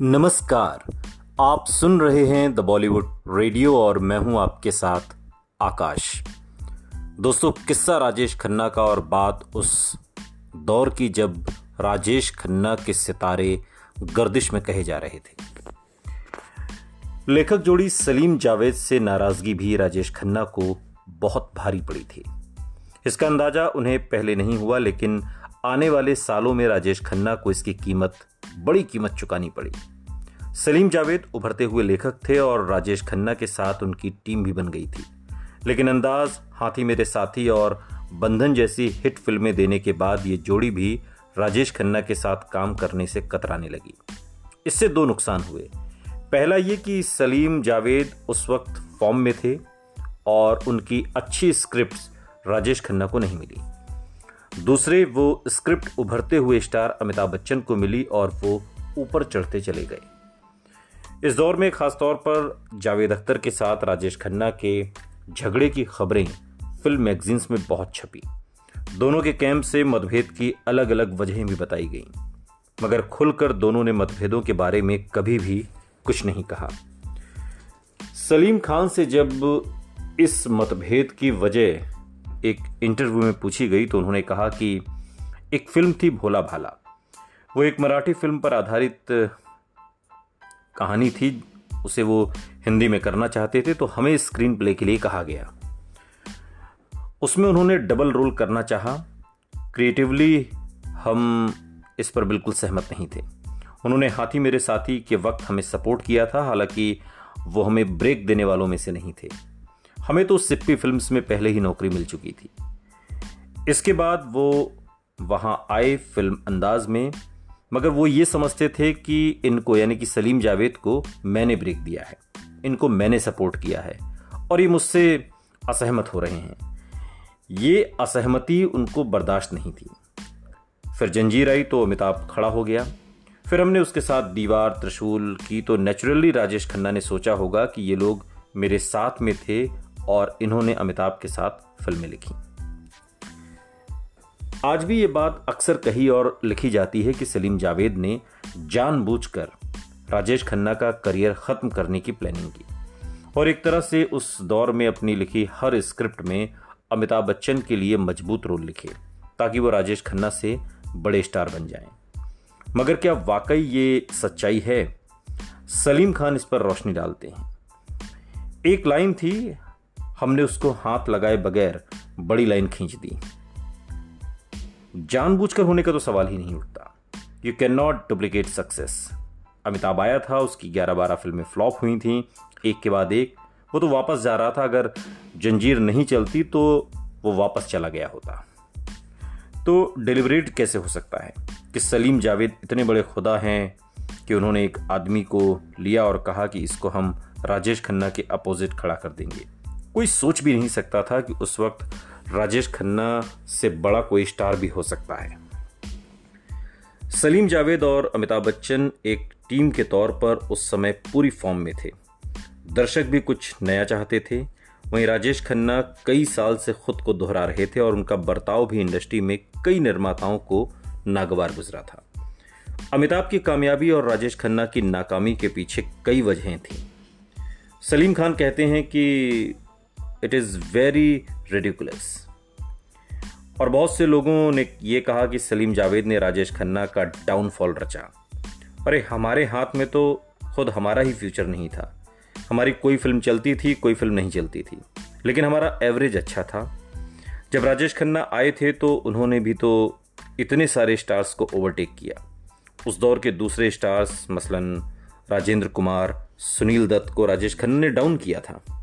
नमस्कार। आप सुन रहे हैं द बॉलीवुड रेडियो और मैं हूँ आपके साथ आकाश। दोस्तों, किस्सा राजेश खन्ना का और बात उस दौर की जब राजेश खन्ना के सितारे गर्दिश में कहे जा रहे थे। लेखक जोड़ी सलीम जावेद से नाराज़गी भी राजेश खन्ना को बहुत भारी पड़ी थी। इसका अंदाज़ा उन्हें पहले नहीं हुआ, लेकिन आने वाले सालों में राजेश खन्ना को इसकी कीमत, बड़ी कीमत चुकानी पड़ी। सलीम जावेद उभरते हुए लेखक थे और राजेश खन्ना के साथ उनकी टीम भी बन गई थी। लेकिन अंदाज, हाथी मेरे साथी और बंधन जैसी हिट फ़िल्में देने के बाद ये जोड़ी भी राजेश खन्ना के साथ काम करने से कतराने लगी। इससे दो नुकसान हुए। पहला ये कि सलीम जावेद उस वक्त फॉर्म में थे और उनकी अच्छी स्क्रिप्ट्स राजेश खन्ना को नहीं मिली। दूसरे, वो स्क्रिप्ट उभरते हुए स्टार अमिताभ बच्चन को मिली और वो ऊपर चढ़ते चले गए। इस दौर में खासतौर पर जावेद अख्तर के साथ राजेश खन्ना के झगड़े की खबरें फ़िल्म मैगजीन्स में बहुत छपी। दोनों के कैंप से मतभेद की अलग अलग वजहें भी बताई गईं। मगर खुलकर दोनों ने मतभेदों के बारे में कभी भी कुछ नहीं कहा। सलीम खान से जब इस मतभेद की वजह एक इंटरव्यू में पूछी गई तो उन्होंने कहा कि एक फ़िल्म थी भोला भाला। वो एक मराठी फ़िल्म पर आधारित कहानी थी। उसे वो हिंदी में करना चाहते थे तो हमें स्क्रीन प्ले के लिए कहा गया। उसमें उन्होंने डबल रोल करना चाहा। क्रिएटिवली हम इस पर बिल्कुल सहमत नहीं थे। उन्होंने हाथी मेरे साथी के वक्त हमें सपोर्ट किया था, हालाँकि वो हमें ब्रेक देने वालों में से नहीं थे। हमें तो सिप्पी फिल्म्स में पहले ही नौकरी मिल चुकी थी। इसके बाद वो वहाँ आए फ़िल्म अंदाज में, मगर वो ये समझते थे कि इनको, यानी कि सलीम जावेद को मैंने ब्रेक दिया है। इनको मैंने सपोर्ट किया है और ये मुझसे असहमत हो रहे हैं। ये असहमति उनको बर्दाश्त नहीं थी। फिर जंजीर आई तो अमिताभ खड़ा हो गया। फिर हमने उसके साथ दीवार, त्रिशूल की तो नेचुरली राजेश खन्ना ने सोचा होगा कि ये लोग मेरे साथ में थे और इन्होंने अमिताभ के साथ फ़िल्में लिखी। आज भी ये बात अक्सर कही और लिखी जाती है कि सलीम जावेद ने जानबूझकर राजेश खन्ना का करियर खत्म करने की प्लानिंग की। और एक तरह से उस दौर में अपनी लिखी हर स्क्रिप्ट में अमिताभ बच्चन के लिए मज़बूत रोल लिखे, ताकि वो राजेश खन्ना से बड़े स्टार बन जाएँ। मगर क्या वाकई ये सच्चाई है? सलीम खान इस पर रोशनी डालते हैं। एक लाइन थी हमने उसको हाथ लगाए बगैर बड़ी लाइन खींच दी। जानबूझकर होने का तो सवाल ही नहीं उठता। You can not duplicate success Amitabh आया था, उसकी ग्यारह बारह फ़िल्में फ्लॉप हुई थी। एक के बाद एक। वो तो वापस जा रहा था, अगर जंजीर नहीं चलती तो वो वापस चला गया होता। तो डिलीवरेट कैसे हो सकता है कि सलीम जावेद इतने बड़े खुदा हैं कि उन्होंने एक आदमी को लिया और कहा कि इसको हम राजेश खन्ना के अपोजिट खड़ा कर देंगे? कोई सोच भी नहीं सकता था कि उस वक्त राजेश खन्ना से बड़ा कोई स्टार भी हो सकता है। सलीम जावेद और अमिताभ बच्चन एक टीम के तौर पर उस समय पूरी फॉर्म में थे। दर्शक भी कुछ नया चाहते थे। वहीं राजेश खन्ना कई साल से खुद को दोहरा रहे थे और उनका बर्ताव भी इंडस्ट्री में कई निर्माताओं को नागवार गुजरा था। अमिताभ की कामयाबी और राजेश खन्ना की नाकामी के पीछे कई वजहें थीं। सलीम खान कहते हैं कि इट इज़ वेरी रेडिकुलस और बहुत से लोगों ने यह कहा कि सलीम जावेद ने राजेश खन्ना का डाउनफॉल रचा। अरे, हमारे हाथ में तो खुद हमारा ही फ्यूचर नहीं था। हमारी कोई फ़िल्म चलती थी, कोई फ़िल्म नहीं चलती थी। लेकिन हमारा एवरेज अच्छा था। जब राजेश खन्ना आए थे तो उन्होंने भी तो इतने सारे स्टार्स को ओवरटेक किया। उस दौर के दूसरे स्टार्स मसलन राजेंद्र कुमार, सुनील दत्त को राजेश खन्ना ने डाउन किया था।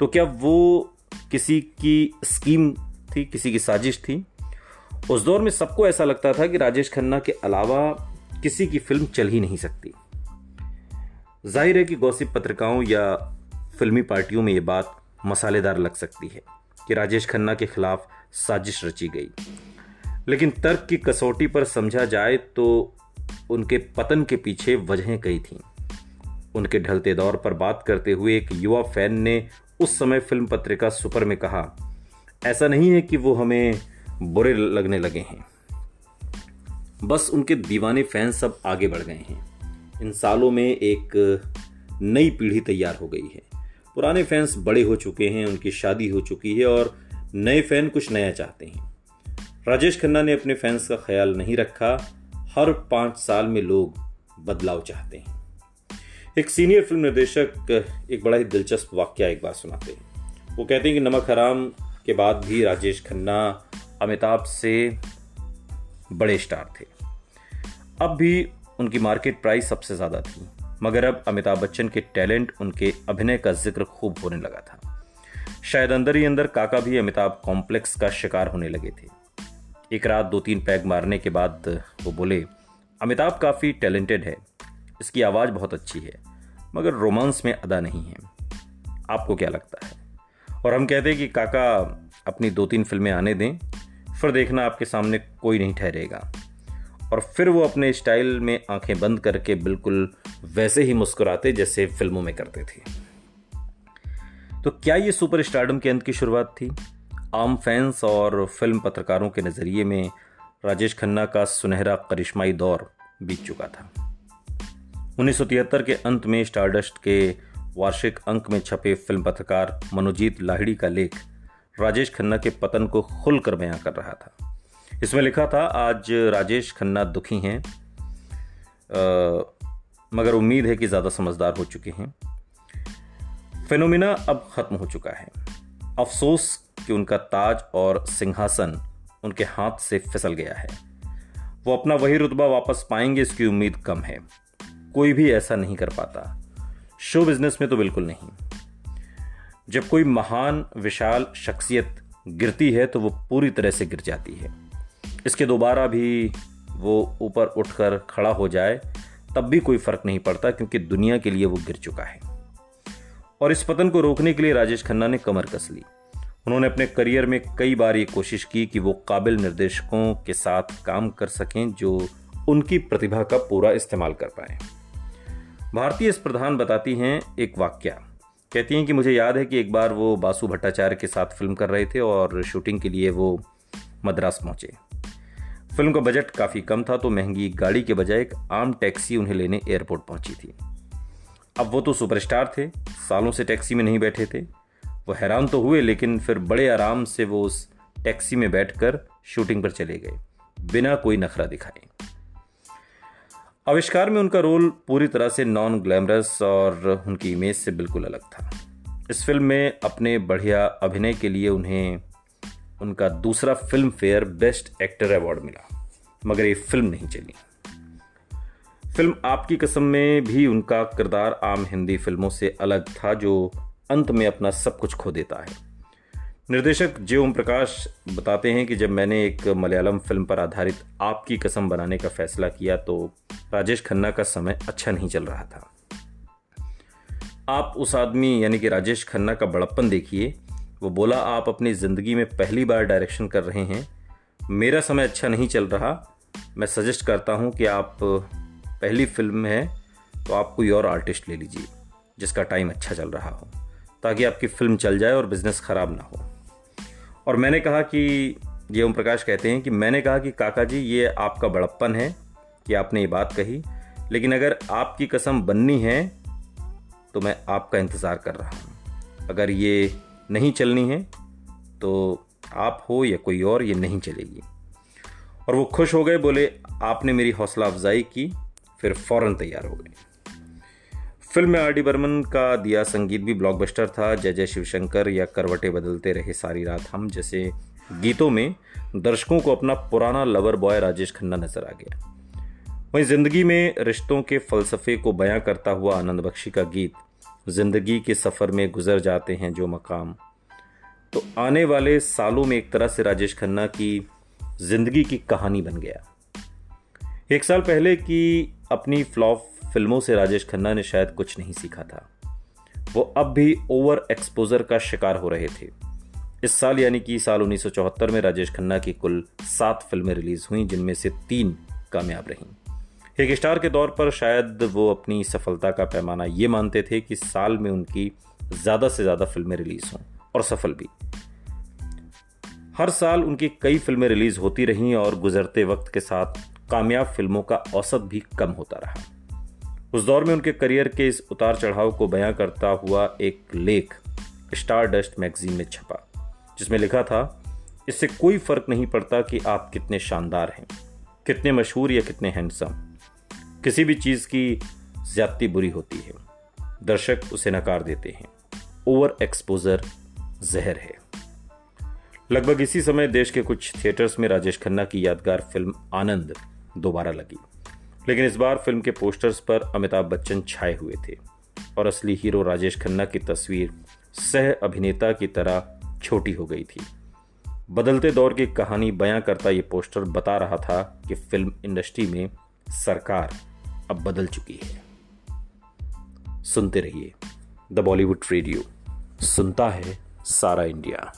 तो क्या वो किसी की स्कीम थी, किसी की साजिश थी? उस दौर में सबको ऐसा लगता था कि राजेश खन्ना के अलावा किसी की फ़िल्म चल ही नहीं सकती। ज़ाहिर है कि गौसिप पत्रिकाओं या फिल्मी पार्टियों में यह बात मसालेदार लग सकती है कि राजेश खन्ना के खिलाफ साजिश रची गई। लेकिन तर्क की कसौटी पर समझा जाए तो उनके पतन के पीछे वजहें कई थीं। उनके ढलते दौर पर बात करते हुए एक युवा फ़ैन ने उस समय फ़िल्म पत्रिका सुपर में कहा, ऐसा नहीं है कि वो हमें बुरे लगने लगे हैं। बस उनके दीवाने फ़ैन सब आगे बढ़ गए हैं। इन सालों में एक नई पीढ़ी तैयार हो गई है। पुराने फैंस बड़े हो चुके हैं, उनकी शादी हो चुकी है और नए फ़ैन कुछ नया चाहते हैं। राजेश खन्ना ने अपने फैंस का ख्याल नहीं रखा। हर पाँच साल में लोग बदलाव चाहते हैं। एक सीनियर फ़िल्म निर्देशक, एक बड़ा ही दिलचस्प वाक्य एक बार सुनाते हैं। वो कहते हैं कि नमक हराम के बाद भी राजेश खन्ना, अमिताभ से बड़े स्टार थे। अब भी उनकी मार्केट प्राइस सबसे ज़्यादा थी, मगर अब अमिताभ बच्चन के टैलेंट, उनके अभिनय का ज़िक्र खूब होने लगा था। शायद अंदर ही अंदर काका भी अमिताभ कॉम्प्लेक्स का शिकार होने लगे थे। एक रात दो तीन पैग मारने के बाद वो बोले, अमिताभ काफ़ी टैलेंटेड है इसकी आवाज़ बहुत अच्छी है, मगर रोमांस में अदा नहीं है। आपको क्या लगता है? और हम कहते हैं कि काका, अपनी दो तीन फ़िल्में आने दें, फिर देखना आपके सामने कोई नहीं ठहरेगा। और फिर वो अपने स्टाइल में आँखें बंद करके बिल्कुल वैसे ही मुस्कुराते जैसे फ़िल्मों में करते थे। तो क्या ये सुपर स्टारडम के अंत की शुरुआत थी? आम फैंस और फ़िल्म पत्रकारों के नज़रिए में राजेश खन्ना का सुनहरा करिश्माई दौर बीत चुका था। उन्नीस सौ तिहत्तर के अंत में स्टारडस्ट के वार्षिक अंक में छपे फ़िल्म पत्रकार मनोजीत लाहिड़ी का लेख राजेश खन्ना के पतन को खुलकर बयां कर रहा था। इसमें लिखा था, आज राजेश खन्ना दुखी हैं मगर उम्मीद है कि ज़्यादा समझदार हो चुके हैं। फेनोमिना अब ख़त्म हो चुका है। अफसोस कि उनका ताज और सिंहासन उनके हाथ से फिसल गया है। वो अपना वही रुतबा वापस पाएँगे, इसकी उम्मीद कम है। कोई भी ऐसा नहीं कर पाता। शो बिज़नेस में तो बिल्कुल नहीं। जब कोई महान, विशाल शख्सियत गिरती है तो वो पूरी तरह से गिर जाती है। इसके दोबारा भी वो ऊपर उठकर खड़ा हो जाए, तब भी कोई फ़र्क नहीं पड़ता, क्योंकि दुनिया के लिए वो गिर चुका है। और इस पतन को रोकने के लिए राजेश खन्ना ने कमर कस ली। उन्होंने अपने करियर में कई बार ये कोशिश की कि वो काबिल निर्देशकों के साथ काम कर सकें, जो उनकी प्रतिभा का पूरा इस्तेमाल कर पाए। भारतीय प्रधान बताती हैं एक वाक्य। कहती हैं कि मुझे याद है कि एक बार वो बासु भट्टाचार्य के साथ फ़िल्म कर रहे थे और शूटिंग के लिए वो मद्रास पहुँचे। फ़िल्म का बजट काफ़ी कम था तो महँगी गाड़ी के बजाय एक आम टैक्सी उन्हें लेने एयरपोर्ट पहुँची थी। अब वो तो सुपरस्टार थे, सालों से टैक्सी में नहीं बैठे थे। वो हैरान तो हुए, लेकिन फिर बड़े आराम से वो उस टैक्सी में बैठकर शूटिंग पर चले गए, बिना कोई नखरा दिखाए। आविष्कार में उनका रोल पूरी तरह से नॉन ग्लैमरस और उनकी इमेज से बिल्कुल अलग था। इस फ़िल्म में अपने बढ़िया अभिनय के लिए उन्हें उनका दूसरा Filmfare best actor award मिला, मगर ये फ़िल्म नहीं चली। फ़िल्म आपकी कसम में भी उनका किरदार आम हिंदी फ़िल्मों से अलग था, जो अंत में अपना सब कुछ खो देता है। निर्देशक जे ओम प्रकाश बताते हैं कि जब मैंने एक मलयालम फ़िल्म पर आधारित आपकी कसम बनाने का फैसला किया तो राजेश खन्ना का समय अच्छा नहीं चल रहा था। आप उस आदमी, यानी कि राजेश खन्ना का बड़प्पन देखिए। वो बोला, आप अपनी ज़िंदगी में पहली बार डायरेक्शन कर रहे हैं। मेरा समय अच्छा नहीं चल रहा। मैं सजेस्ट करता हूँ कि आप पहली फ़िल्म है तो आप कोई और आर्टिस्ट ले लीजिए, जिसका टाइम अच्छा चल रहा हो, ताकि आपकी फ़िल्म चल जाए और बिज़नेस ख़राब ना हो। और मैंने कहा कि ये ओम प्रकाश कहते हैं कि मैंने कहा कि काका जी ये आपका बड़प्पन है कि आपने ये बात कही। लेकिन अगर आपकी कसम बननी है तो मैं आपका इंतज़ार कर रहा हूँ। अगर ये नहीं चलनी है तो आप हो या कोई और, ये नहीं चलेगी। और वो खुश हो गए, बोले, आपने मेरी हौसला अफजाई की, फिर फ़ौरन तैयार हो गए। फ़िल्म में आर डी बर्मन का दिया संगीत भी ब्लॉकबस्टर था। जय जय शिवशंकर या करवटे बदलते रहे सारी रात हम, जैसे गीतों में दर्शकों को अपना पुराना लवर बॉय राजेश खन्ना नज़र आ गया। वहीं ज़िंदगी में रिश्तों के फलसफे को बयां करता हुआ आनंद बख्शी का गीत, ज़िंदगी के सफ़र में गुजर जाते हैं जो मकाम। तो आने वाले सालों में एक तरह से राजेश खन्ना की ज़िंदगी की कहानी बन गया। एक साल पहले की अपनी फ्लॉप फ़िल्मों से राजेश खन्ना ने शायद कुछ नहीं सीखा था। वो अब भी ओवर एक्सपोजर का शिकार हो रहे थे। इस साल यानी कि साल 1974 में राजेश खन्ना की कुल सात फ़िल्में रिलीज़ हुई, जिनमें से तीन कामयाब रहीं। एक स्टार के तौर पर शायद वो अपनी सफलता का पैमाना ये मानते थे कि साल में उनकी ज़्यादा से ज़्यादा फ़िल्में रिलीज़ हों, और सफल भी। हर साल उनकी कई फ़िल्में रिलीज़ होती रहीं और गुजरते वक्त के साथ कामयाब फ़िल्मों का औसत भी कम होता रहा। उस दौर में उनके करियर के इस उतार चढ़ाव को बयां करता हुआ एक लेख स्टार डस्ट मैगजीन में छपा, जिसमें लिखा था, इससे कोई फ़र्क नहीं पड़ता कि आप कितने शानदार हैं, कितने मशहूर या कितने हैंडसम किसी भी चीज़ की ज्यादती बुरी होती है। दर्शक उसे नकार देते हैं। ओवर एक्सपोजर जहर है। लगभग इसी समय देश के कुछ थिएटर्स में राजेश खन्ना की यादगार फ़िल्म आनंद दोबारा लगी। लेकिन इस बार फ़िल्म के पोस्टर्स पर अमिताभ बच्चन छाए हुए थे और असली हीरो राजेश खन्ना की तस्वीर सह अभिनेता की तरह छोटी हो गई थी। बदलते दौर की कहानी बयां करता ये पोस्टर बता रहा था कि फ़िल्म इंडस्ट्री में सरकार अब बदल चुकी है। सुनते रहिए द बॉलीवुड रेडियो। सुनता है सारा इंडिया।